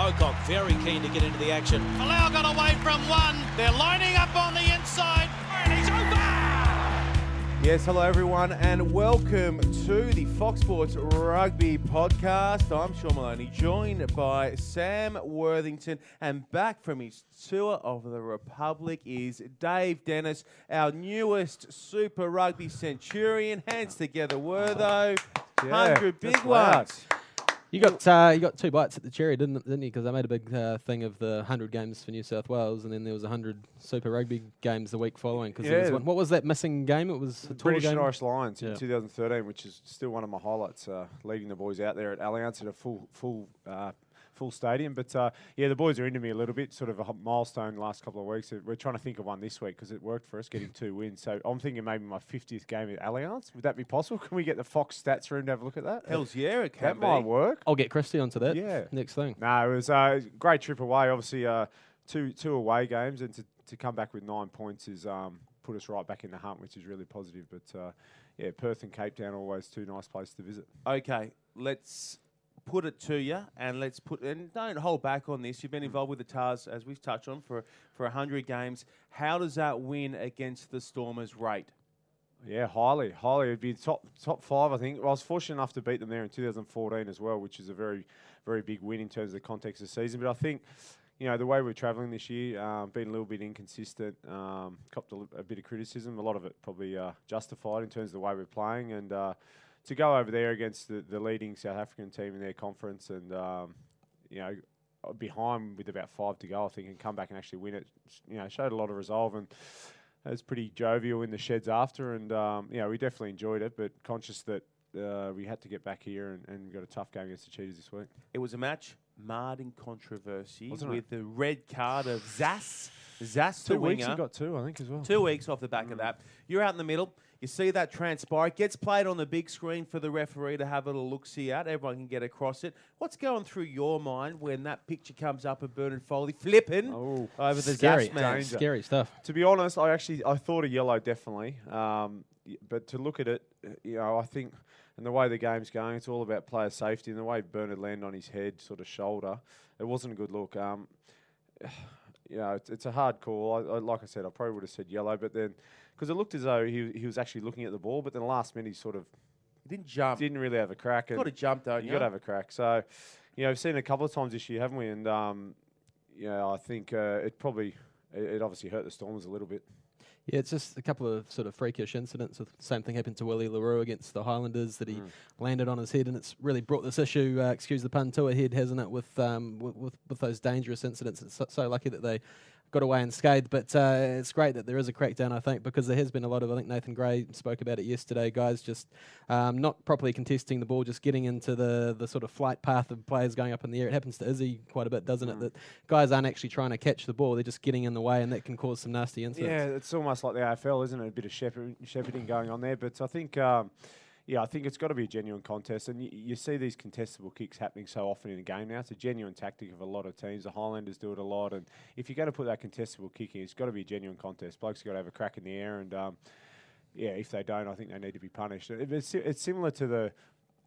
Pocock very keen to get into the action. Folau got away from one. They're lining up on the inside. And he's over. Yes, hello everyone, and welcome to the Fox Sports Rugby Podcast. I'm Sean Maloney, joined by Sam Worthington, and back from his tour of the Republic is Dave Dennis, our newest Super Rugby Centurion. Hands together, Wortho. Yeah, 100 big ones. loud. You got uh, you got two bites at the cherry, didn't didn't you? Because I made a big uh, thing of the hundred games for New South Wales, and then there was hundred Super Rugby games the week following. Because Yeah. what was that missing game? It was a tour British game. and Irish Lions Yeah. in 2013, which is still one of my highlights. Uh, leading the boys out there at Allianz at a full full uh, full stadium. But uh, yeah, the boys are into me a little bit. Sort of a milestone the last couple of weeks. Uh, We're trying to think of one this week because it worked for us, getting two wins. So I'm thinking maybe my 50th game at Allianz. Would that be possible? Can we get the Fox stats room to have a look at that? Hells yeah, it can that can might be. work. I'll get Christy onto that. Yeah. Next thing. No, it was uh, a great trip away. Obviously, uh, two two away games, and to, to come back with nine points is um, put us right back in the hunt, which is really positive. But uh, yeah, Perth and Cape Town always two nice places to visit. Okay, let's put it to you, and let's put and don't hold back on this. You've been involved with the Tahs, as we've touched on, for for hundred games. How does that win against the Stormers rate? Yeah, highly, highly. It'd be top top five, I think. I was fortunate enough to beat them there in 2014 as well, which is a very, very big win in terms of the context of the season. But I think, you know, the way we're travelling this year, um, been a little bit inconsistent, um, copped a, a bit of criticism. A lot of it probably uh, justified in terms of the way we're playing, and uh, to go over there against the, the leading South African team in their conference, and um, you know. Behind with about five to go, I think, and come back and actually win it. You know, showed a lot of resolve and it was pretty jovial in the sheds after, and um, you know we definitely enjoyed it. But conscious that uh, we had to get back here and, and got a tough game against the Cheetahs this week. It was a match marred in controversy Wasn't it? with the red card of Zas. Zas, the Two weeks winger. he got two, I think, as well. Two weeks off the back of that. You're out in the middle. You see that transpire. It gets played on the big screen for the referee to have a little look see at. Everyone can get across it. What's going through your mind when that picture comes up of Bernard Foley flipping Oh, over the Scary, Zas man? Danger. scary stuff. to be honest, I actually I thought a yellow definitely, um, but to look at it, you know, I think and the way the game's going, it's all about player safety and the way Bernard landed on his head, sort of shoulder. It wasn't a good look. Um, you know, it's, it's a hard call. I, I, like I said, I probably would have said yellow, but then because it looked as though he he was actually looking at the ball, but then last minute he sort of He didn't jump. didn't really have a crack. You've and- got to jump, don't you you? got to have a crack. So, you know, we've seen it a couple of times this year, haven't we? And um, you know, I think uh, it probably it, it obviously hurt the Stormers a little bit. Yeah, it's just a couple of sort of freakish incidents. The same thing happened to Willie Le Roux against the Highlanders that he Mm. landed on his head, and it's really brought this issue, uh, excuse the pun, to a head, hasn't it? With um, with, with with those dangerous incidents, it's so, so lucky that they got away unscathed. But uh, it's great that there is a crackdown, I think, because there has been a lot of. I think Nathan Grey spoke about it yesterday. Guys just um, not properly contesting the ball, just getting into the the sort of flight path of players going up in the air. It happens to Izzy quite a bit, doesn't Mm. it? That guys aren't actually trying to catch the ball; they're just getting in the way, and that can cause some nasty incidents. Yeah, it's almost like the AFL, isn't it? A bit of shepherd, shepherding going on there. But I think, um, yeah, I think it's got to be a genuine contest. And you see these contestable kicks happening so often in a game now. It's a genuine tactic of a lot of teams. The Highlanders do it a lot. And if you're going to put that contestable kick in, it's got to be a genuine contest. Blokes got to have a crack in the air. And um, yeah, if they don't, I think they need to be punished. It- It's, it's similar to the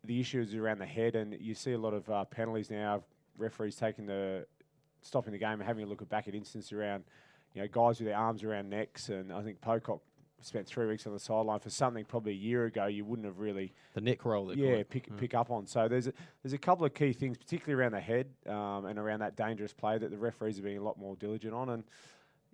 the issues around the head, and you see a lot of uh, penalties now. Referees taking the stopping the game and having a look at back at instance around, you know, guys with their arms around necks. And I think Pocock spent three weeks on the sideline for something probably a year ago you wouldn't have really The neck roll. they call yeah pick Mm. pick up on. So there's a, there's a couple of key things, particularly around the head um, and around that dangerous play that the referees are being a lot more diligent on. And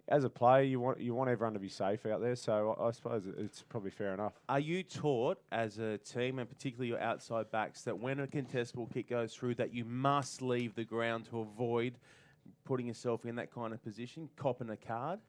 as a player, you want you want everyone to be safe out there. So I, I suppose it's probably fair enough. Are you taught as a team, and particularly your outside backs, that when a contestable kick goes through, that you must leave the ground to avoid putting yourself in that kind of position, copping a card?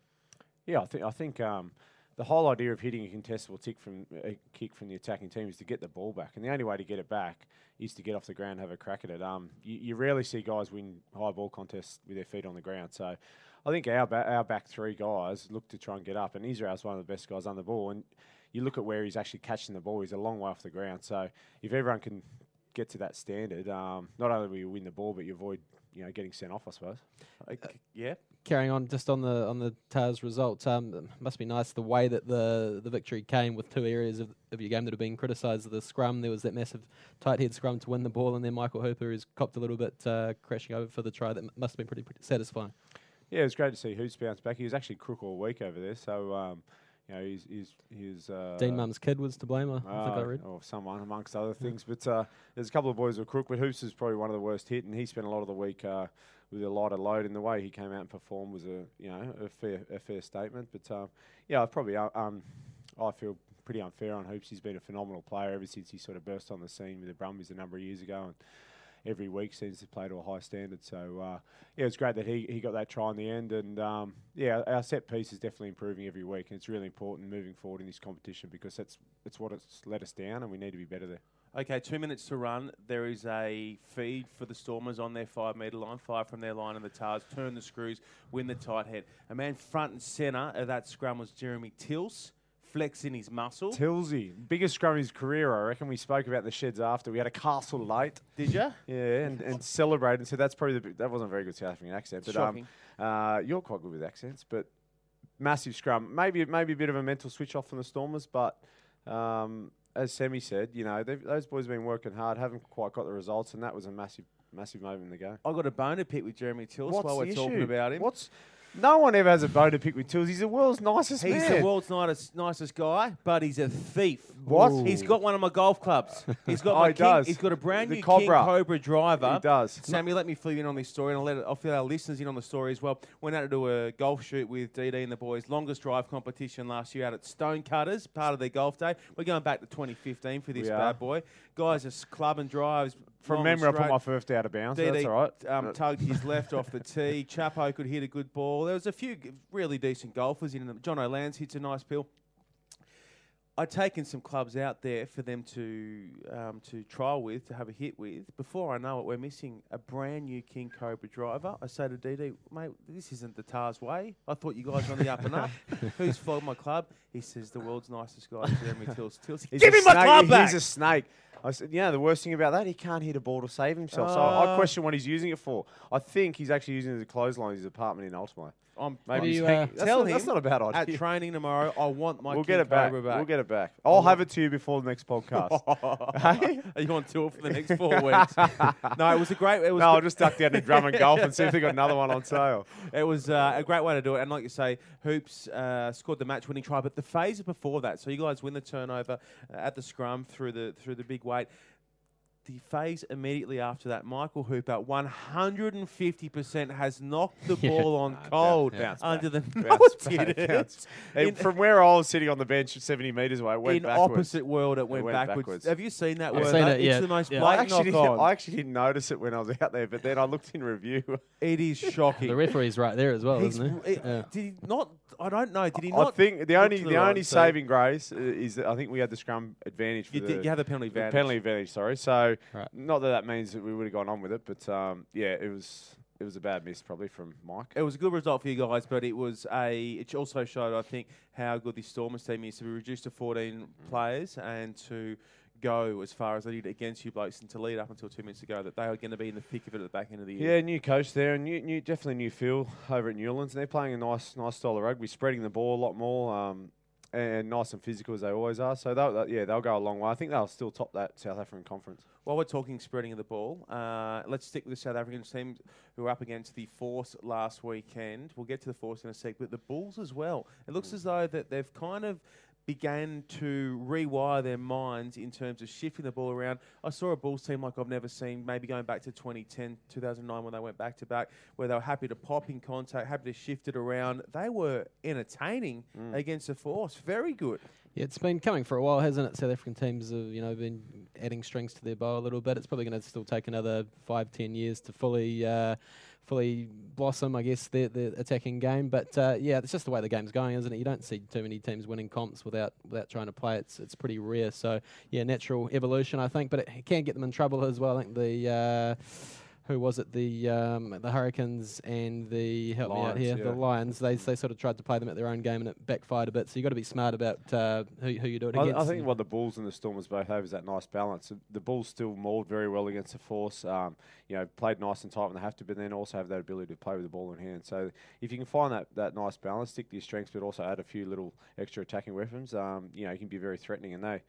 Yeah, I think I think um, the whole idea of hitting a contestable tick from a kick from the attacking team is to get the ball back, and the only way to get it back is to get off the ground, and have a crack at it. Um, you, you rarely see guys win high ball contests with their feet on the ground. So, I think our ba- our back three guys look to try and get up, and Israel's one of the best guys on the ball. And you look at where he's actually catching the ball; he's a long way off the ground. So, if everyone can get to that standard, um, not only will you win the ball, but you avoid you know getting sent off. I suppose. Okay, yeah. carrying on just on the on the Tahs result, um, must be nice the way that the the victory came with two areas of, of your game that have been criticised. The scrum, there was that massive tight head scrum to win the ball, and then Michael Hooper is copped a little bit uh, crashing over for the try. That m- must have been pretty, pretty satisfying. Yeah, it was great to see Hoops bounce back. He was actually crook all week over there, so um, you know he's he's he's uh, Dean Mumm's kid was to blame. I, I think I uh, read. or someone amongst other things. But uh, there's a couple of boys who are crook, but Hoops is probably one of the worst hit, and he spent a lot of the week uh, with a lighter load. And the way he came out and performed was a you know a fair a fair statement. But um, yeah, I probably uh, um, I feel pretty unfair on Hoops. He's been a phenomenal player ever since he sort of burst on the scene with the Brumbies a number of years ago, and every week seems to play to a high standard. So uh, yeah, it's great that he, he got that try in the end, and um, yeah, our set piece is definitely improving every week, and it's really important moving forward in this competition because that's it's what it's let us down, and we need to be better there. Okay, two minutes to run. There is a feed for the Stormers on their five metre line, five from their line, and the Tahs turn the screws, win the tight head. A man front and centre of that scrum was Jeremy Tilse, flexing his muscle. Tilsey, biggest scrum of his career, I reckon. We spoke about the sheds after. We had a castle late, Did you? yeah, and, and celebrated. So that's probably the, that wasn't a very good South African accent, but um, uh, you're quite good with accents. But massive scrum, maybe maybe a bit of a mental switch off from the Stormers, but um, as Semi said, you know those boys have been working hard, haven't quite got the results, and that was a massive massive moment in the game. I got a bone to pick with Jeremy Tilse while we're the talking about him. What's no one ever has a bone to pick with Tools. He's the world's nicest He's man. the world's nicest, nicest guy, but he's a thief. What? He's got one of my golf clubs. He's got Oh, my he King, does. He's got a brand The new Cobra. King Cobra driver. He does. Sammy, let me fill you in on this story, and I'll let it, I'll fill our listeners in on the story as well. Went out to do a golf shoot with DD and the boys. Longest drive competition last year out at Stonecutters, part of their golf day. We're going back to 2015 for this bad boy. Guys, just club and drives. From memory, I put my first out of bounds. so that's all right. um, Uh, tugged his left off the tee. Chapo could hit a good ball. There was a few really decent golfers in them. John O'Lands hits a nice pill. I'd taken some clubs out there for them to um, to trial with, to have a hit with. Before I know it, we're missing a brand new King Cobra driver. I say to DD, mate, this isn't the Tahs way. I thought you guys were on the up and up. Who's flogged my club? He says, the world's nicest guy, Jeremy Tilse. Tilse. Give a me my snake. club He's a snake. I said, yeah, the worst thing about that, he can't hit a ball to save himself. so I Uh, question what he's using it for. I think he's actually using it as a clothesline in his apartment in Ultimo. I'm, Maybe you, uh, that's, tell not, that's not a bad at training tomorrow, I want my we'll get it back. Back. We'll get it back. I'll have it to you before the next podcast. Hey? Are you on tour for the next four weeks? no, it was a great. It was. no, I'll just duck down to drum and golf and see if they got another one on sale. It was uh, a great way to do it, and like you say, Hoops uh, scored the match-winning try. But the phase before that, so you guys win the turnover uh, at the scrum through the through the big weight. The phase immediately after that, Michael Hooper, 150% has knocked the Yeah. ball on Nah, cold bounce under the. No, Bounce it back, didn't. bounce. Hey, In- from where I was sitting on the bench 70 metres away, it went in backwards. opposite world, it went, went backwards. backwards. Have you seen that? I've word? seen though? it, It's yeah. the most Yeah. I blatant actually, knock didn't, on. I actually didn't notice it when I was out there, but then I looked in review. It is shocking. The referee's right there as well, He's isn't he? it- Yeah. Did he not? I don't know. Did he not? I not? think the only the, the only saving grace uh, is that I think we had the scrum advantage for You, the, you have the penalty the advantage. penalty advantage. Sorry, so Right. not that that means that we would have gone on with it, but um, yeah, it was it was a bad miss probably from Mike. It was a good result for you guys, but it was a. It also showed, I think, how good the Stormers team is to be reduced to 14 players and to go as far as they did against you blokes and to lead up until two minutes ago that they are going to be in the thick of it at the back end of the year. Yeah, new coach there, and new, new definitely new feel over at Newlands. And they're playing a nice nice style of rugby, spreading the ball a lot more. Um, and nice and physical as they always are. So they'll, they'll- yeah, they'll go a long way. I think they'll still top that South African conference. While we're talking spreading of the ball, uh, let's stick with the South African team who were up against the Force last weekend. We'll get to the Force in a sec, but the Bulls as well. It looks as though that they've kind of began to rewire their minds in terms of shifting the ball around. I saw a Bulls team like I've never seen, maybe going back to 2010, 2009 when they went back to back, where they were happy to pop in contact, happy to shift it around. They were entertaining against the Force. Very good. Yeah, it's been coming for a while, hasn't it? South African teams have, you know, been adding strings to their bow a little bit. It's probably going to still take another five, ten years to fully, uh, blossom, I guess, the the attacking game. But uh, yeah, it's just the way the game's going, isn't it? You don't see too many teams winning comps without without trying to play. It's it's pretty rare. So yeah, natural evolution, I think, but it can get them in trouble as well. I think the. Uh, who was it? The um, the Hurricanes and the help me out here, yeah. the Lions. They they sort of tried to play them at their own game and it backfired a bit. So you have got to be smart about uh, who who you do it I, against. I think what the Bulls and the Stormers both have is that nice balance. The- The Bulls still mauled very well against the Force. Um, you know, played nice and tight when they have to, but then also have that ability to play with the ball in hand. So if you can find that, that nice balance, stick to your strengths, but also add a few little extra attacking weapons, um, you know, you can be very threatening. And they,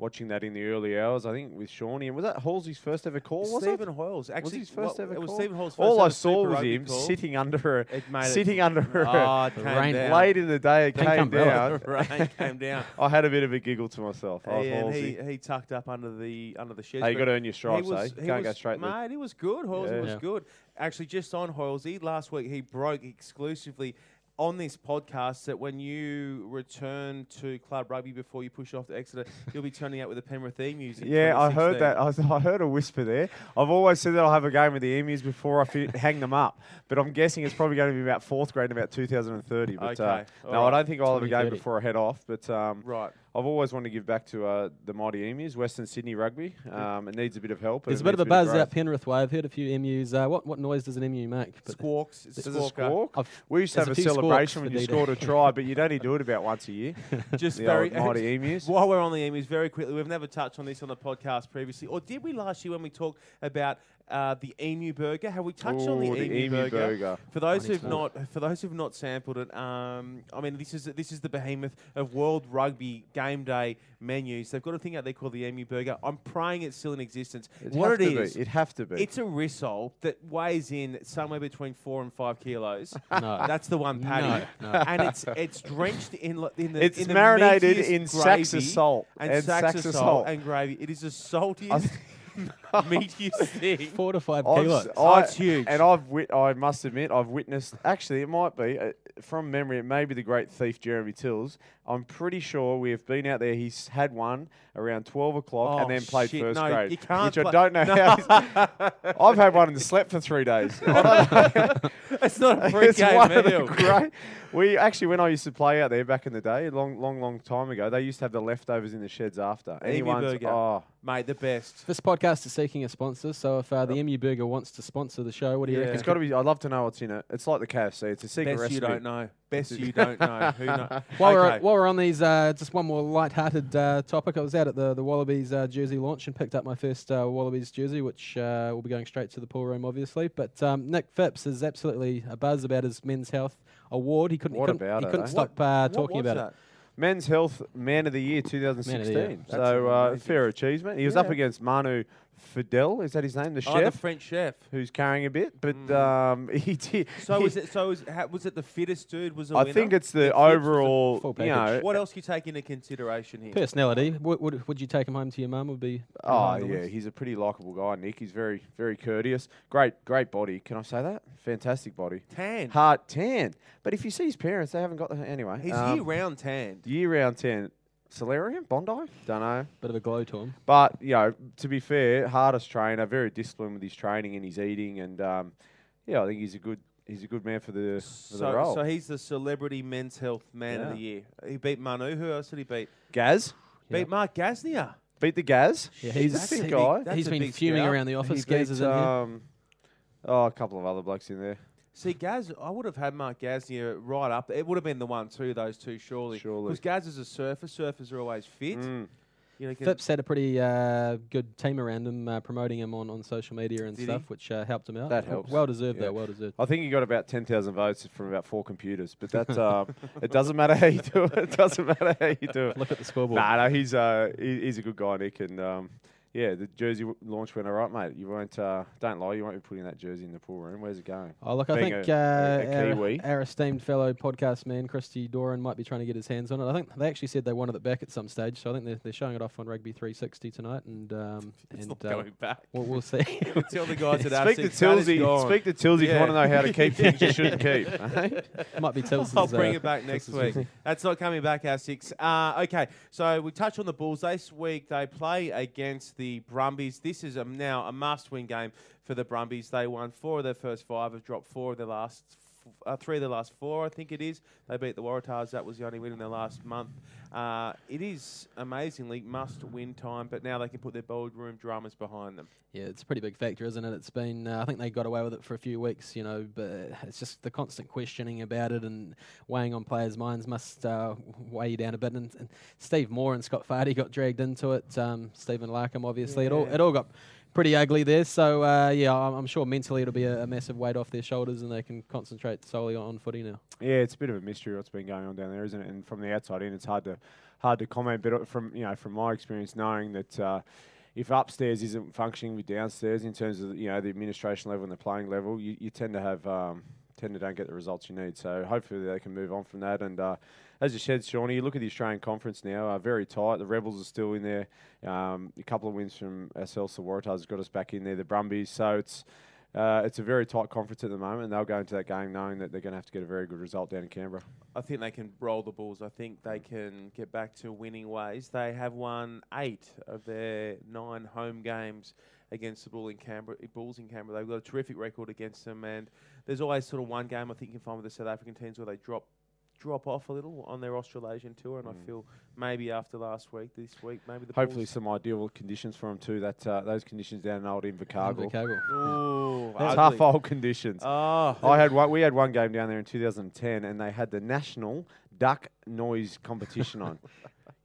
watching that in the early hours, I think with Shawnee, and was that Halsey's first ever call? Was Stephen it? Hoiles. Actually, was his first what- ever it was call? Stephen Hoiles' first All I saw was him call. sitting under a It made it- sitting under a Oh, came rain down. late in the day. It Pink came umbrella. down. rain came down. I had a bit of a giggle to myself. I was and Halsey. he, he tucked up under the under the sheds. Hey, you got to earn your he stripes, was, eh? he Can't go straight. Mate, he was good. Hoiles Yeah. was Yeah. good. Actually, just on Hoilesy, last week he broke exclusively on this podcast that when you return to club rugby before you push off to Exeter, you'll be turning out with the Penrith Emus. Yeah, I heard that. I, was, I heard a whisper there. I've always said that I'll have a game with the Emus before I fi- hang them up, but I'm guessing it's probably going to be about fourth grade in about 2030. But uh, Okay, no, I don't think I'll have a game before I head off. But um, Right. I've always wanted to give back to uh, the mighty Emus, Western Sydney rugby. Um, it needs a bit of help. There's a bit of a needs buzz out Penrith way. I've heard a few emus. Uh, what what noise does an emu make? But Squawks. It's a squawk? I've- We used to have a a celebration when you scored a try, but you'd only do it about once a year. Just The very mighty Emus. While we're on the emus, very quickly, we've never touched on this on the podcast previously, or did we last year when we talked about uh, the emu burger? Have we touched on the Ooh, emu, emu burger? burger. For those who've not, for those who've not sampled it, um, I mean, this is this is the behemoth of World Rugby game day menus. They've got a thing out there called the emu burger. I'm praying it's still in existence. It'd what it is? it to be. It'd have to be. it's a rissole that weighs in somewhere between four and five kilos. no. That's the one patty, No, no. and it's it's drenched in in the It's in the marinated meatiest in sacks of salt and, and sacks, sacks of of salt, salt. and gravy. It is the saltiest, meatiest thing. Four to five I've kilos. s- Oh, I- it's huge. And I've wit- I must admit, I've witnessed. Actually, it might be uh, from memory. It may be the great thief Jeremy Tilse. I'm pretty sure we have been out there. He's had one around 12 o'clock Oh, and then played shit. first No, grade, you can't which I play- don't know how. he's- I've had one and slept for three days. I don't know. It's not a it's pre-game one of the meal. great. We actually, when I used to play out there back in the day, a long, long, long time ago, they used to have the leftovers in the sheds after. Emu Anyone's, burger. oh, Mate, the best. This podcast is seeking a sponsor, so if uh, the Emu Burger wants to sponsor the show, what do you Yeah. reckon? it's got to be. I'd love to know what's in it. It's like the KFC. It's a secret Best you don't know. Best you don't know. Who know? While, okay. we're, while we're on these, uh, just one more light-hearted uh, topic. I was out at the, the Wallabies uh, jersey launch and picked up my first uh, Wallabies jersey, which uh, will be going straight to the pool room, obviously. But um, Nick Phipps is absolutely a buzz about his Men's Health Award. He couldn't, What he couldn't, about he couldn't eh? stop uh, What talking was about that? it. Men's Health Man of the Year 2016. Of the Year. So uh, fair achievement. He was up against Manu Feildel. Is that his name? The Oh, the chef French chef. who's carrying a bit, but Mm. um, he did. So he- was it? So was, ha, was it the fittest dude? Was a I winner? think it's the Nick Phipps overall. full You know, package. What else do you take into consideration here? Personality. Would, would, would you take him home to your mum? Would be Oh on the yeah, list? he's a pretty likable guy, Nick. He's very, very courteous. Great, great body. Can I say that? Fantastic body. Tan. Heart tan. But if you see his parents, they haven't got the anyway. He's um, year-round tanned. year round tan. Solarium, Bondi, don't know. bit of a glow to him. But you know, to be fair, hardest trainer, very disciplined with his training and his eating, and um, yeah, I think he's a good he's a good man for the for the So, role. so he's the celebrity men's health man of the year. He beat Manu. Who else did he beat? Gaz Beat Mark Gasnier. beat the Gaz. Yeah, he's a he's- thick he- guy. That's he's a been fuming scout. around the office. He Gaz beat, is in here. um, oh, a couple of other blokes in there. See, Gaz, I would have had Mark Gasnier right up. It would have been the one, too, those two, surely. Surely. Because Gaz is a surfer. Surfers are always fit. Mm. You know, can- Phipps had a pretty uh, good team around him, uh, promoting him on, on social media and Did stuff, he? which uh, helped him out. That helps. Well deserved, Yeah. though. Well deserved. I think he got about ten thousand votes from about four computers, but that's uh, it doesn't matter how you do it. It doesn't matter how you do it. Look at the scoreboard. Nah, no, he's uh, he, he's a good guy, Nick, and um, yeah, the jersey w- launch went all right, mate. You won't, uh, don't lie, you won't be putting that jersey in the pool room. Where's it going? Oh, look, I think a- uh, a- a our, our esteemed fellow podcast man, Christy Doran, might be trying to get his hands on it. I think they actually said they wanted it back at some stage, so I think they're, they're showing it off on Rugby 360 tonight, and um, it's and not uh, going back. we'll, we'll see. Tell the guys at speak to R6, that is Tilsy. Speak to Tilsy if you want to know how to keep things you shouldn't keep. might be Tilse. I'll bring it back next week. That's not coming back, our six. Uh, okay, so we touched on the Bulls. This week they play against the Brumbies. This is a, now a must win game for the Brumbies. They won four of their first five, have dropped four of their last uh, three of their last four, I think it is. They beat the Waratahs. That was the only win in their last month. Uh, it is amazingly must-win time, but now they can put their boardroom dramas behind them. Yeah, it's a pretty big factor, isn't it? It's been, uh, I think they got away with it for a few weeks, you know, but it's just the constant questioning about it and weighing on players' minds must uh, weigh you down a bit. And, and Steve Moore and Scott Fardy got dragged into it. Um, Stephen Larkham, obviously, it all it all got pretty ugly there. So uh, yeah, I'm, I'm sure mentally it'll be a, a massive weight off their shoulders, and they can concentrate solely on, footy now. Yeah, it's a bit of a mystery what's been going on down there, isn't it? And from the outside in, it's hard to hard to comment. But uh, from you know, from my experience, knowing that uh, if upstairs isn't functioning with downstairs in terms of you know the administration level and the playing level, you, you tend to have um, tend to don't get the results you need. So hopefully they can move on from that. And uh, as you said, Shawnee, you look at the Australian Conference now, uh, very tight. The Rebels are still in there. Um, a couple of wins from Waratahs has got us back in there. The Brumbies, so it's. Uh, it's a very tight conference at the moment, and they'll go into that game knowing that they're going to have to get a very good result down in Canberra. I think they can roll the Bulls. I think they can get back to winning ways. They have won eight of their nine home games against the Bull in Canberra, eh, Bulls in Canberra. They've got a terrific record against them, and there's always sort of one game I think you can find with the South African teams where they drop drop off a little on their Australasian tour, and I mm. feel maybe after last week, this week, maybe the Hopefully, Bulls. some ideal conditions for them too. That uh, those conditions down in old Invercargill. Invercargill. Ooh, Tough old conditions. Oh, I had one. We had one game down there in 2010, and they had the national duck noise competition on.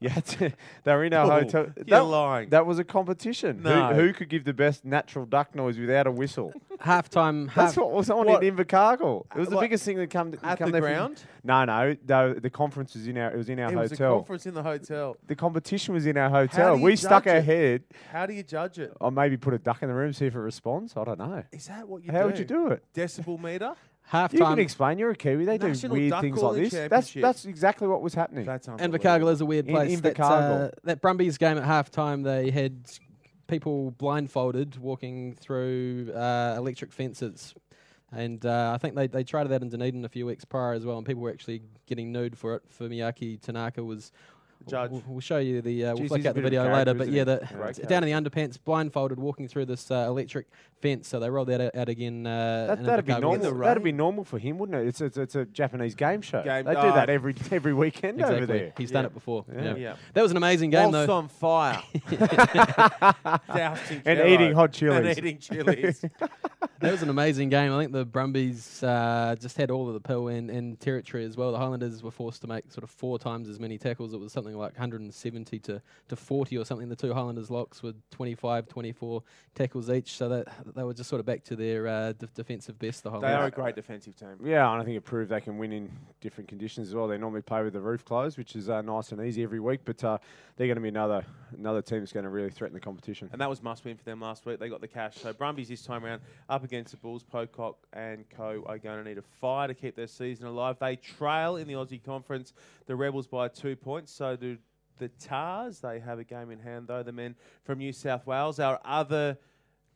Yeah, they were in our hotel. you're That, lying. that was a competition. No. Who, who could give the best natural duck noise without a whistle? Halftime, That's half, what was on What? in Invercargill. It was the What? biggest thing that come at come the there from- ground. No, no, no. The conference was in our. It was in our hotel. It was a conference in the hotel. the competition was in our hotel. We stuck judge our it? head. How do you judge it? Or maybe put a duck in the room, see if it responds. I don't know. Is that what you How do? would you do it? Decibel meter? You can explain. You're a Kiwi. They National do weird Duck things like this. That's Championship. that's exactly what was happening. That's Invercargill is a weird In place. that, Invercargill. uh, that Brumbies game at halftime, they had people blindfolded walking through uh, electric fences. And uh, I think they, they tried that in Dunedin a few weeks prior as well, and people were actually getting nude for it. Fumiaki Tanaka was. Judge. We'll, we'll show you the. Uh, Jeez, we'll he's flick out the bit of a video later, but yeah, he? the, Yeah. it's down in the underpants, blindfolded, walking through this uh, electric fence. So they rolled that out, out again. Uh, that, that'd be normal. the That'd be normal for him, wouldn't it? It's a, it's, it's a Japanese game show. Game- they do oh. that every every weekend Exactly. over there. He's done it before. Yeah. Yeah. Yeah. That was an amazing game, Whilst though. on fire. And eating hot And eating chilies. That was an amazing game. I think the Brumbies uh, just had all of the pill and, and territory as well. The Highlanders were forced to make sort of four times as many tackles. It was something like 170 to, to 40 or something. The two Highlanders locks with 25, 24 tackles each. So that they were just sort of back to their uh, de- defensive best, the Highlanders. They are a great defensive team. Yeah, and I think it proved they can win in different conditions as well. They normally play with the roof closed, which is uh, nice and easy every week. But uh, they're going to be another another team that's going to really threaten the competition. And that was must win for them last week. They got the cash. So Brumbies this time around up against the Bulls. Pocock and Co are going to need a fire to keep their season alive. They trail in the Aussie Conference. The Rebels by two points. So do the Tahs. They have a game in hand though. The men from New South Wales. Our other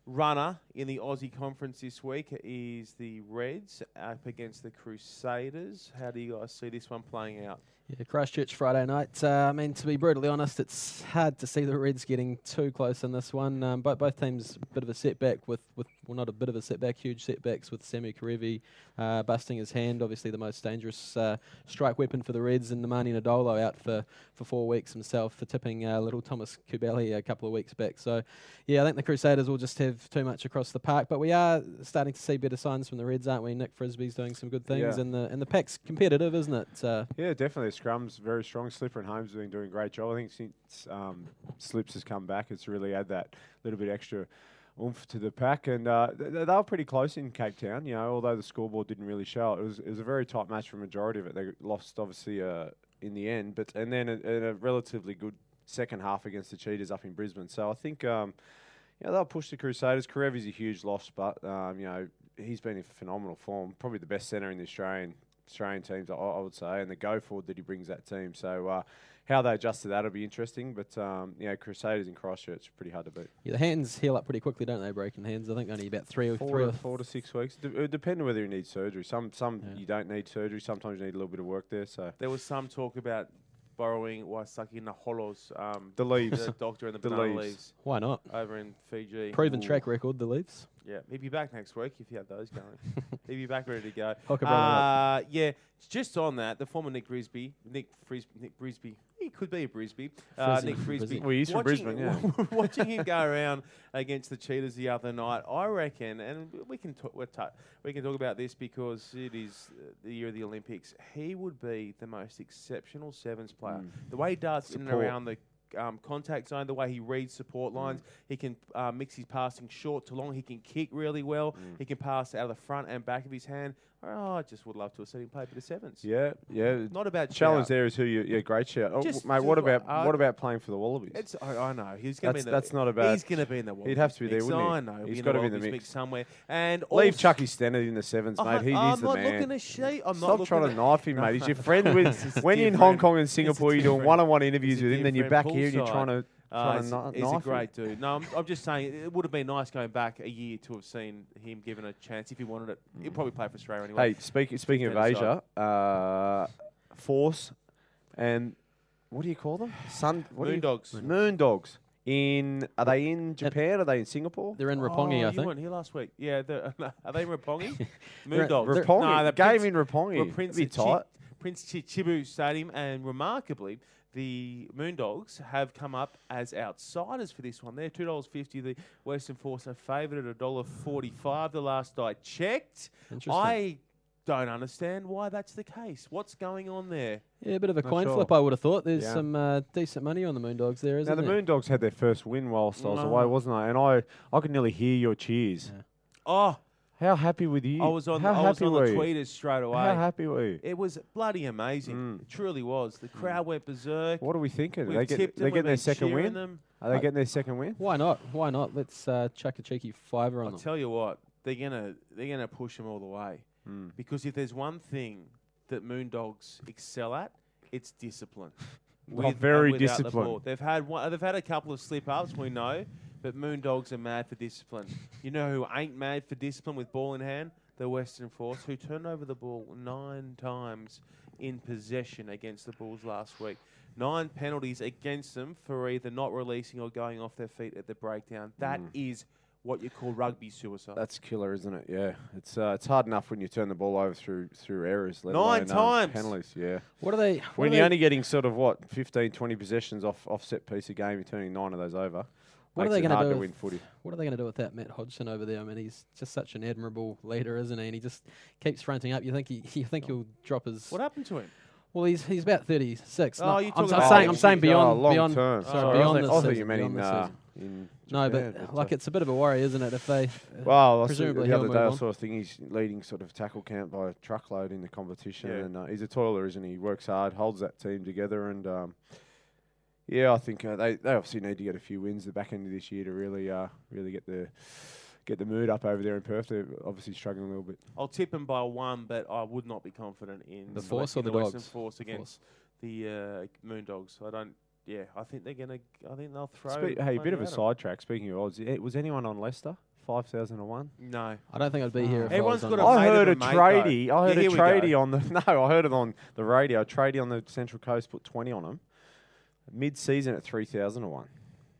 runner in the Aussie Conference this week is the Reds up against the Crusaders. How do you guys see this one playing out? Yeah, Christchurch Friday night. Uh, I mean, to be brutally honest, it's hard to see the Reds getting too close in this one. Um, but both teams a bit of a setback with, with well, not a bit of a setback, huge setbacks with Samu Kerevi uh, busting his hand. Obviously, the most dangerous uh, strike weapon for the Reds, and Nemani Nadolo out for, for four weeks himself for tipping uh, little Thomas Cubelli a couple of weeks back. So, yeah, I think the Crusaders will just have too much across the park. But we are starting to see better signs from the Reds, aren't we? Nick Frisby's doing some good things, Yeah. and the and the pack's competitive, isn't it? Uh, Yeah, definitely. The scrum's very strong. Slipper and Holmes have been doing a great job. I think since um, Slips has come back, it's really add that little bit extra oomph to the pack. And uh, th- th- they were pretty close in Cape Town, you know, although the scoreboard didn't really show it. It was, it was a very tight match for a majority of it. They lost, obviously, uh, in the end, but and then a, a relatively good second half against the Cheetahs up in Brisbane. So I think, um, you know, they'll push the Crusaders. Karev is a huge loss, but, um, you know, he's been in phenomenal form. Probably the best centre in the Australian Australian teams, I, I would say, and the go forward that he brings that team. So uh, how they adjust to that will be interesting. But um, you know, Crusaders in Christchurch pretty hard to beat. Yeah, the hands heal up pretty quickly, don't they? Breaking hands. I think only about three or Four, three to, or four to six weeks. D- it depends on whether you need surgery. Some some Yeah. you don't need surgery. Sometimes you need a little bit of work there. So There was some talk about burrowing while sucking the hollows. Um, The leaves. The doctor and the, The banana leaves. leaves. Why not? over in Fiji. Proven Ooh. track record, the Leafs. Yeah, he'd be back next week if you had those going. he'd be back ready to go. Hook a brother Uh, yeah, just on that, the former Nick Brisby, Nick Fris- Nick Brisby, he could be a Brisby. Uh, Nick. Frizzy. Well, he's from Watching- Brisbane, yeah. watching him go around against the Cheetahs the other night, I reckon, and we can talk, we can talk about this because it is uh, the year of the Olympics. He would be the most exceptional sevens player. The way he darts in and around the um, contact zone, the way he reads support lines, he can uh, mix his passing short to long. He can kick really well. He can pass out of the front and back of his hand. Oh, I just would love to have seen him play bit of sevens. Yeah, yeah. Not a bad Challenge shout. there is who you. Yeah, great shout. Oh, Just- mate, what about uh, what about playing for the Wallabies? It's, I, I know he's going to be. In the, that's not a bad- He's going to be in the. He'd have to be there, mix. wouldn't he? I know. He's He's gotta be in the mix. somewhere. And Leave Chucky Stennett in the sevens, mate. He, I'm he's the not looking to. I'm Stop trying to knife him, mate. He's your friend with when you're in Hong. Kong and Singapore, you're doing one-on-one interviews with him. Then you're back here and you're trying to Uh, he's, to kni- he's a great dude. No, I'm, I'm just saying it would have been nice going back a year to have seen him given a chance if he wanted it. He'd probably play for Australia anyway. Hey, speaking speaking of Asia, uh, Force and what do you call them? Sun what do you- Moon dogs. In are they in Japan? Are they in Singapore? They're in Oh, Roppongi, I you think. weren't here last week. Yeah, they're- they in Roppongi? Moon dogs. Moondogs. they're- Roppongi. No, the game Prince- in Roppongi. Well, It'd Prince, be Chi- Prince Chichibu Stadium, and remarkably, the Moondogs have come up as outsiders for this one. They're two dollars fifty. The Western Force are favoured at a dollar forty-five. The last I checked, I don't understand why that's the case. What's going on there? yeah, a bit of a Not coin sure. flip, I would have thought. There's Yeah. some uh, decent money on the Moondogs there, Now isn't the there? Moondogs had their first win whilst I was No. away, wasn't I? And I, I could nearly hear your cheers. Yeah. Oh, How happy with you? I was on. How I was happy on were the you? tweeters straight away. How happy were you? It was bloody amazing. Mm. It truly was. The crowd went berserk. What are we thinking? We've they get, tipped they them. getting their second win? Them. Are they I- getting their second win? Why not? Why not? Let's uh, chuck a cheeky fiver on I'll them. tell you what, they're gonna they're gonna push them all the way. Mm. Because if there's one thing that Moondogs excel at, it's discipline. Well, and very without the disciplined. They've had one, they've had a couple of slip ups, we know, but Moondogs are mad for discipline. You know who ain't mad for discipline with ball in hand? The Western Force, who turned over the ball nine times in possession against the Bulls last week. Nine penalties against them for either not releasing or going off their feet at the breakdown. That is what you call rugby suicide. That's killer, isn't it? Yeah, it's uh, it's hard enough when you turn the ball over through through errors. Let Nine alone, um, times. penalties. Yeah, What are they? What when are you're they, only getting sort of what 15, 20 possessions off off set piece of game, you're turning nine of those over. What are they gonna do to with- win footy? What are they going to do with that Matt Hodgson over there? I mean, he's just such an admirable leader, isn't he? And he just keeps fronting up. You think he, you think he'll drop his? what happened to him? Well, he's he's about thirty six. Oh, you're I'm, talking I'm about saying I'm saying beyond oh, long beyond. term. Sorry, Sorry, beyond I, this I thought season, you meant beyond in, this uh, season. No, but but, like it's a bit of a worry, isn't it? If they Well, I saw presumably the he'll other move day I on. saw a thing. He's leading sort of tackle count by a truckload in the competition, Yeah. and uh, he's a toiler, isn't he? He works hard, holds that team together, and um, yeah, I think uh, they they obviously need to get a few wins the back end of this year to really uh, really get the get the mood up over there in Perth. They're obviously struggling a little bit. I'll tip them by one, but I would not be confident in The Force selecting or the Western Dogs? Force against the uh, Moondogs. I don't. Yeah, I think they're gonna. I think they'll throw. Spe- hey, a bit of a sidetrack. Speaking of odds, was anyone on Leicester? Five thousand and one. No, I don't think I'd be here. If Everyone's I was got on a I mate heard a a mate, though. tradie. I heard Yeah, a here we go. tradie on the no. I heard it on the radio. A tradie on the Central Coast put twenty on them. Mid season at three thousand and one.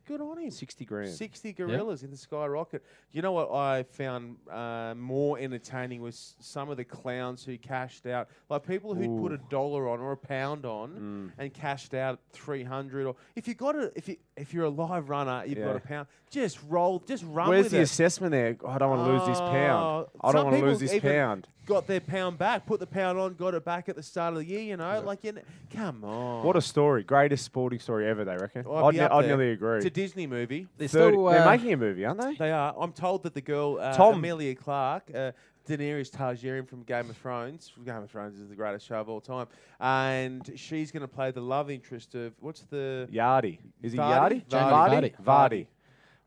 good on him. Sixty grand. Sixty gorillas in the skyrocket. You know what I found uh, more entertaining was some of the clowns who cashed out, like people who'd put a dollar on or a pound on Mm. and cashed out three hundred. Or if you got a, if you if you're a live runner, you've got Yeah. a pound. Just roll, just run Where's with the it. assessment there? I don't want to lose this Oh, pound. I don't want to people lose this even pound. Got their pound back, put the pound on, got it back at the start of the year. You know, like you know, come on. What a story! Greatest sporting story ever. They reckon. I'd I'd, ne- I'd nearly agree. It's a Disney movie. They're 30 still. they're uh, making a movie, aren't they? They are. I'm told that the girl, uh, Tom. Emilia Clarke, uh, Daenerys Targaryen from Game of Thrones. Game of Thrones is the greatest show of all time, and she's going to play the love interest of what's the Yardi. Is he Vardy? Yardi? Vardy. Vardy. Vardy. Vardy.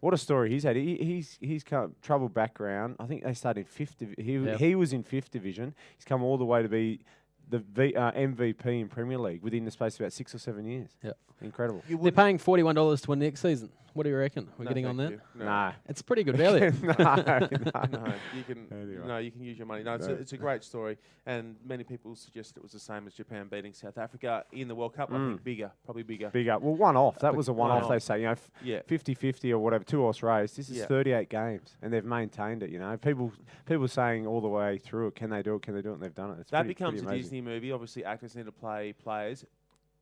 What a story he's had. He, he's he's come troubled background. I think they started in fifth. Div- he Yep. he was in fifth division. He's come all the way to be the v, uh, MVP in Premier League within the space of about six or seven years. Yep. Incredible. You They're paying forty one dollars to win next season. What do you reckon? We're No, getting on thank that. you. No. Nah. It's pretty good value. no, no. no, you can Anyway. no, you can use your money. No, it's, No. A, it's a great story, and many people suggest it was the same as Japan beating South Africa in the World Cup. I Mm. think bigger, probably bigger. Big up. Well, one off. That was a one off. One-off. They say, you know, f- Yeah, 50-50 or whatever, two horse race. This is Yeah. 38 games, and they've maintained it. You know, people people saying all the way through it, can they do it? Can they do it? And they've done it. It's that pretty, becomes pretty a amazing. Disney movie. Obviously, actors need to play players.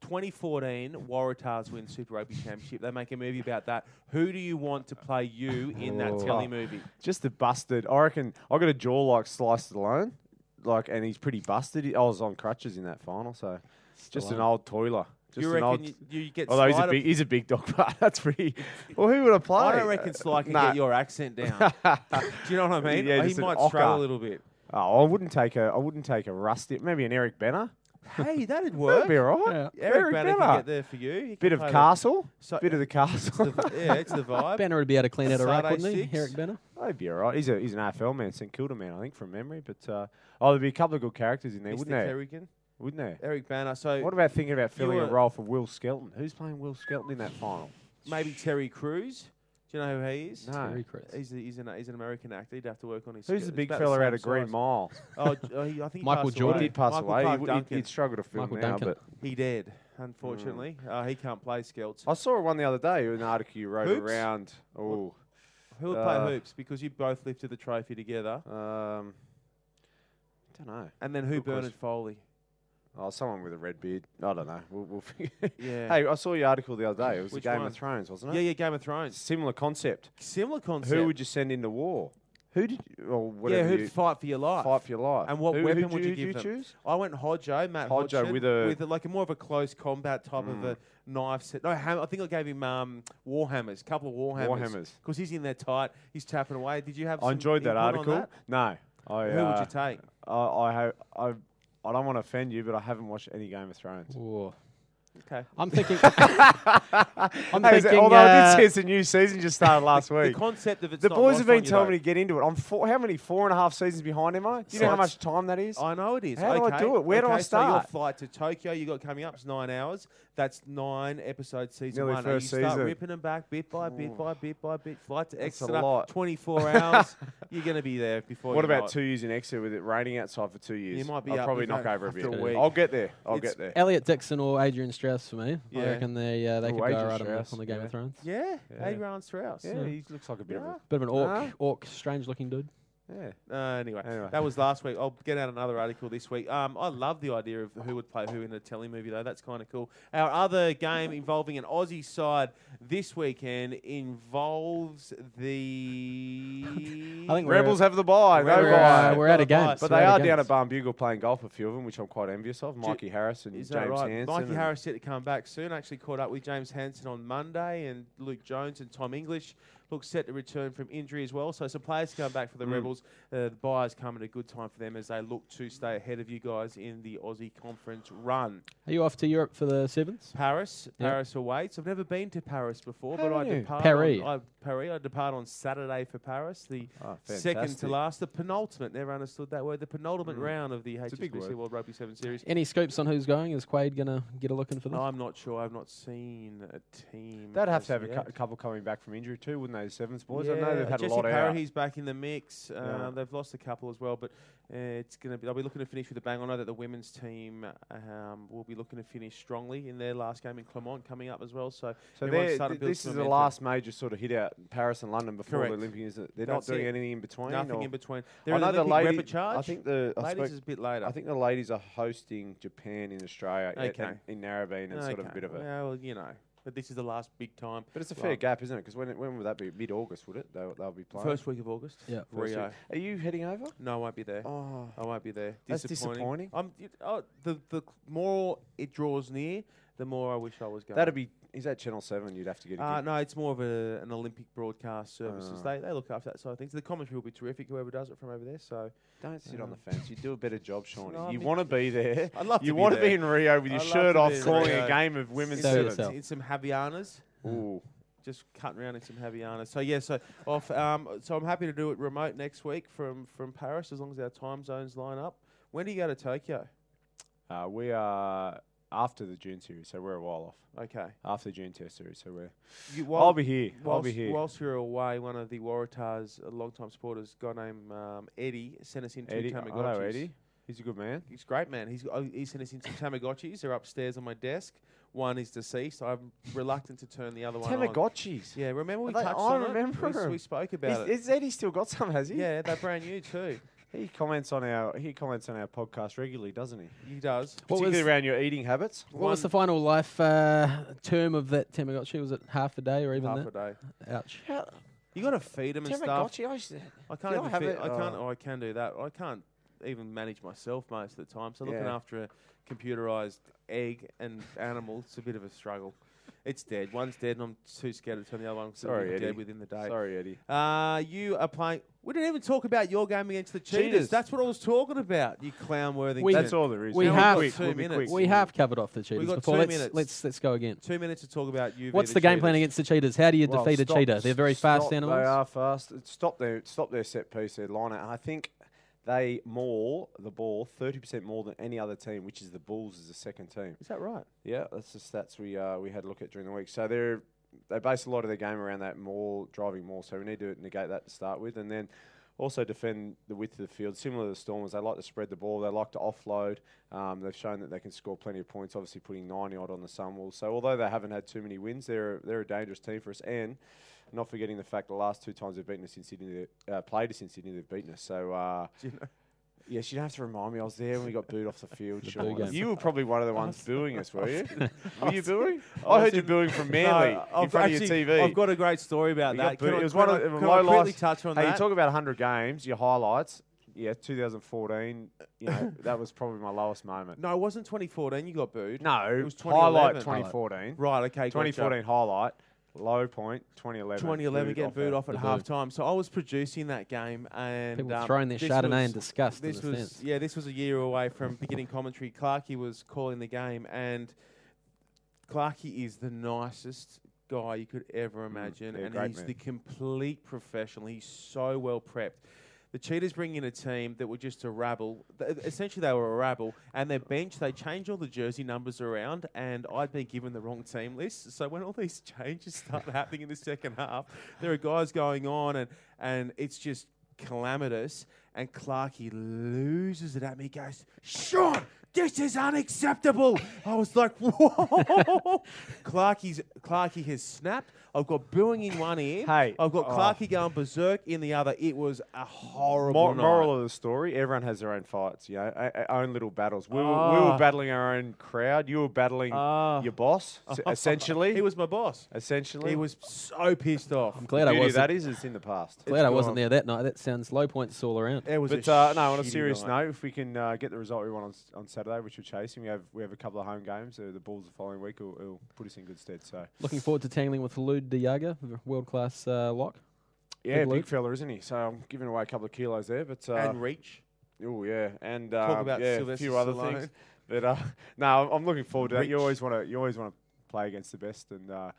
2014, Waratahs win Super Rugby Championship. They make a movie about that. Who do you want to play you in that Oh. telly movie? Oh, just the busted. I reckon I got a jaw like Sly Stallone, like, and he's pretty busted. He- I was on crutches in that final, so just an old toiler. Just you an reckon old. you, you get Although he's a Sly to- big, he's a big dog, but that's pretty. Well, who would have played? I don't reckon Sly can get your accent down. do you know what I mean? Yeah, Oh, he just an might struggle a little bit. Oh, I wouldn't take a. I wouldn't take a rusty. Maybe an Eric Bana. Hey, that'd That'd work. be all right. Yeah. Eric, Eric Bana Bana. can get there for you. He can Bit of play castle. So- Bit of the It's castle. the, yeah, it's the vibe. Bana would be able to clean out a rack, Saturday wouldn't he? six. Eric Bana. That'd be all right. He's a he's an AFL man, St Kilda man, I think, from memory. But uh, oh, there'd be a couple of good characters in there, Mr. wouldn't there? Kerrigan, Wouldn't there? Eric Bana. So What about thinking about filling a were- role for Will Skelton? Who's playing Will Skelton in that final? maybe Terry Crews. Do you know who he is? No. Terry Crews. He's, a, he's, an, he's an American actor. He'd have to work on his. Who's skill- the big fella out of Green. Mile? Oh, J- oh, he, I think he Michael passed Jordan. away. Did pass Michael away. Clarke He, would- Duncan. he'd, he'd struggle to film Michael now, Duncan. but He did, unfortunately. Uh, he can't play Skelts. I saw one the other day. An article you wrote Hoops? around. Oh, Who would uh, play hoops? Because you both lifted the trophy together. um, don't know. And then who Good Bernard question. Foley? Oh, someone with a red beard. I don't know. We'll, we'll figure. Yeah. hey, I saw your article the other day. It was Which Game one? of Thrones, wasn't it? yeah, yeah, Game of Thrones. Similar concept. Similar concept. Who would you send into war? Who did you, or yeah, who'd you fight for your life? fight for your life? And what Who- weapon who'd would you who'd give them? choose? I went Hodjo, Matt Hodjo Hodgson, with a- with a, like a more of a close combat type of a knife set. No, ham- I think I gave him um, Warhammers, a couple of Warhammers. Warhammers. Because he's in there tight, he's tapping away. Did you have? I some enjoyed that article. that? No, I, Who uh, would you take? I, I, I, I don't want to offend you, but I haven't watched any Game of Thrones. Ooh. Okay. I'm thinking. I'm Hey, is it- thinking. although I uh, did see it's a new season just started last The week. concept of it's The not boys lost have been you, telling me to get into it. I'm four, how many four and a half seasons behind am I? Do you know how much it's- time that is? I know it is. How do I okay. do it? Where do I okay, So your start? flight to Tokyo you got coming up is nine hours. That's nine episodes season Nearly one. first and you start season. ripping them back bit by bit by bit by bit. Flight to That's a Exeter, lot. 24 hours. You're going to be there before. what you about know it. two years in Exeter with it raining outside for two years? You might be I'll up probably with knock that over a bit. a week. I'll get there. I'll It's- get there. Elliot Dixon or Adrian Strauss for me. Yeah. I reckon they uh, they Ooh, could go right on the, Strauss, on the Game yeah. of Thrones. Yeah, Yeah. Adrian Strauss. Yeah, he looks like a bit Yeah. of Bit of an orc, Nah. orc, strange looking dude. A. Yeah. Uh, anyway, Anyway. that was last week. I'll get out another article this week. Um, I love the idea of who would play who in a telly movie, though. That's kind of cool. Our other game involving an Aussie side this weekend involves the. I think we're- Rebels have the bye. No We're, bye. uh, we're out of Got games. But We're they out are of down games. at Barnbougle playing golf, a few of them, which I'm quite envious of. Mikey Harris and Is James that right? Hansen. Mikey and- Harris said to come back soon. Actually caught up with James Hansen on Monday, and Luke Jones and Tom English look set to return from injury as well. So some players come back for the Mm. Rebels. Uh, the buyers come at a good time for them as they look to stay ahead of you guys in the Aussie Conference run. Are you off to Europe for the sevens? Paris, Yep. Paris awaits. I've never been to Paris before, but I you? depart. Paris. On, I, Paris. I depart on Saturday for Paris. The Oh, second to last, the penultimate. Never understood that word. The penultimate Mm. round of the HSBC. World Rugby Seven Series. Any scoops on who's going? Is Quade going to get a look in for them? I'm not sure. I've not seen a team. They'd have to have a, yet. a couple coming back from injury too, wouldn't they? Sevens boys. Yeah, I know they've had Jesse a lot out. Parahi's back in the mix. Uh, Yeah. They've lost a couple as well, but uh, it's going to be. They'll be looking to finish with a bang. I know that the women's team um, will be looking to finish strongly in their last game in Clermont coming up as well. So So th- this is the last major sort of hit out in Paris and London before Correct. the Olympics. They're That's not doing it. anything in between. nothing in between. I They're know the repechage. I think the I, ladies is a bit later. I think the ladies are hosting Japan in Australia Okay. at- in Narrabeen. It's sort of a bit of a. Well, you know, but this is the last big time. But it's a fair Well- gap, isn't it? Because when when would that be? Mid August, would it? They'll, they'll be playing. First week of August. Yeah. Rio. week. Are you heading over? No, I won't be there. Oh, I won't be there. That's disappointing. I'm, it, oh, the the more it draws near, the more I wish I was going. that'd be. Is that Channel Seven? You'd have to get. Uh, no, it's more of a, an Olympic broadcast services. Ah. they, they look after that side of things. The commentary will be terrific, whoever does it from over there. So Don't sit uh, on the fence. You do a better job, Shawnee. No, you want to be there. I'd love You to be want to be in Rio with your I'd shirt off, calling a game of women's sevens. in some Havaianas, Ooh. just cutting around in some Havaianas. So yeah, so off. Um, so I'm happy to do it remote next week from from Paris, as long as our time zones line up. When do you go to Tokyo? Uh, we are after the June series, so we're a while off. Okay. After the June Test series, so we're. You, I'll be here. I'll Whilst, be here. whilst you're away, one of the Waratahs, a long-time supporters, guy named um, Eddie, sent us in two Eddie, I Tamagotchis. know Eddie. He's a good man. He's a great man. He's oh, he sent us in some Tamagotchis. They're upstairs on my desk. One is deceased. I'm reluctant to turn the other one on. Tamagotchis. Yeah, remember we touched I on remember it? We, s- we spoke about it. Is, is Eddie still got some? Has he? Yeah, they're brand new too. He comments on our he comments on our podcast regularly, doesn't he? He does. What Particularly was- around your eating habits. What was the final life uh, term of that Tamagotchi? Was it half a day or even Half a that? day. Ouch. You got to feed them and stuff. Tamagotchi. I used to, I can't Do I even have feed, it? I can't. Oh. Oh, I can do that. I can't even manage myself most of the time. So looking Yeah. after a computerized egg and animal, it's a bit of a struggle. It's dead. One's dead, and I'm too scared to turn the other one. it'll Sorry, be Eddie. dead within the day. Sorry, Eddie. Uh, you are playing. We didn't even talk about your game against the Cheetahs. Cheetahs. That's what I was talking about. You clown Worthington. We- That's all there is. we We'll be have- quick, two we'll be minutes. quick. We have covered off the cheaters got before. two Let's, minutes. let's let's go again. Two minutes to talk about you. What's the the game plan against the cheaters? How do you Well, defeat a stop- cheetah? They're very fast stop- animals. They are fast. Stop their stop their set piece, their line out. I think they maul the ball thirty percent more than any other team, which is the Bulls as the second team. Is that right? Yeah, that's the stats we uh, we had a look at during the week. So they're they base a lot of their game around that maul driving maul. So we need to negate that to start with, and then also defend the width of the field. Similar to the Stormers, they like to spread the ball. They like to offload. Um, they've shown that they can score plenty of points. Obviously, putting ninety odd on the Sunwolves. So although they haven't had too many wins, they're they're a dangerous team for us. And not forgetting the fact the last two times they've beaten us in Sydney, they- uh, played us in Sydney, they've beaten us. So. Uh, Do you know? Yes, you don't have to remind me. I was there when we got booed off the field. The Sean. boo game. You were probably one of the ones booing us, were you? Were you booing? I I, heard you booing from Manly No, in I've front actually- of your TV. I've got a great story about You that. Can. I, it was one I- of the can low I quickly touch on Hey, that? you talk about 100 games, your highlights. Yeah, 2014. You know, that was probably my lowest moment. no, it wasn't 2014. You got booed. No, It was highlight 2011. 2014. Right. Okay. gotcha. 2014 highlight, low point 2011. 2011 booed getting off booed off at The half time. So I was producing that game and People um, throwing their this Chardonnay was- in disgust This the was stands. yeah, this was a year away from beginning commentary. Clarkey was calling the game, and Clarkey is the nicest guy you could ever imagine, yeah, and he's man. the complete professional. He's so well prepped. The Cheetahs bring in a team that were just a rabble. Th- Essentially, they were a rabble, and their bench they changed all the jersey numbers around. And I'd been given the wrong team list, so when all these changes start happening in the second half, there are guys going on, and and it's just calamitous. And Clarkey loses it at me. He goes, Sean, this is unacceptable. I was like, whoa. Clarkey's Clarkey has snapped. I've got booing in one ear. Hey, I've got oh. Clarkey going berserk in the other. It was a horrible Mor- night. moral of the story: Everyone has their own fights, you know, a- a- own little battles. We were, we Ah. were battling our own crowd. You were battling Ah. your boss, essentially. He was my boss. essentially. He was so pissed off. I'm glad I wasn't. that is, it's in the past. glad I wasn't gone. there that night. That sounds low points all around. It was But a uh, no, on a serious night. note, if we can uh, get the result we want on, on Saturday, which we're chasing, we have we have a couple of home games. Uh, the Bulls the following week will, will put us in good stead. So Looking forward to tangling with Lood de Jager, world class uh, lock. yeah, Big big, Luke. fella, isn't he? So I'm giving away a couple of kilos there, but uh, and reach. oh yeah, and Talk um, about yeah, a few other Stallone. things. But uh, no, I'm looking forward to that. You always want to you always want to play against the best, and uh,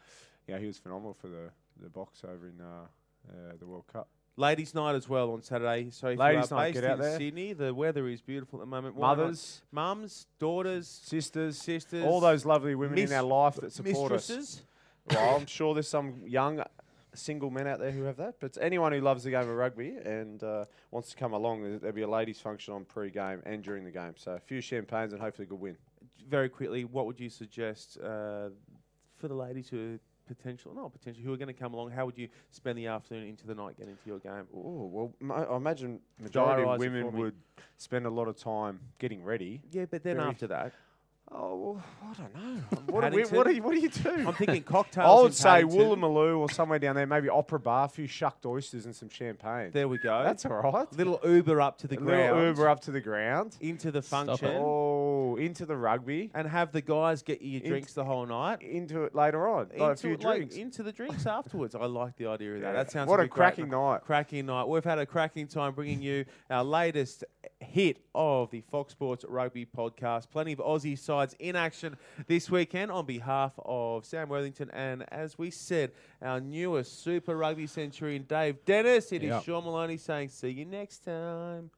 yeah, he was phenomenal for the the Boks over in uh, uh, the World Cup. Ladies' night as well on Saturday. So if Ladies' you are night, based get out in there. Sydney, the weather is beautiful at the moment. Why not? Mothers, mums, daughters, sisters, sisters, all those lovely women in our life that support us. mistresses. Well, I'm sure there's some young single men out there who have that, but anyone who loves the game of rugby and uh, wants to come along, there- there'll be a ladies' function on pre-game and during the game. So a few champagnes and hopefully a good win. Very quickly, what would you suggest uh, for the ladies who potential, not potential, who are going to come along? How would you spend the afternoon into the night getting to your game? Oh well, I imagine majority Diarise of it for women me. would spend a lot of time getting ready. Yeah, but then Very- after that, Oh, well, I don't know. what, do we, Paddington? what, do you, what do you do? I'm thinking cocktails. I in would say Paddington. Woolloomooloo or somewhere down there, maybe Opera Bar, a few shucked oysters and some champagne. There we go. That's all right. little Uber up to the a ground, little Uber up to the ground. into the function. it. Into the rugby. and have the guys get you your drinks the whole night. Into it later on. Like a Into, few like, drinks. into the drinks afterwards. I like the idea of that. That sounds What like a cracking night. Cracking night. We've had a cracking time bringing you our latest hit of the Fox Sports Rugby podcast. Plenty of Aussie sides in action this weekend on behalf of Sam Worthington and, as we said, our newest Super Rugby centurion, Dave Dennis. It is Yep. Sean Maloney saying, see you next time.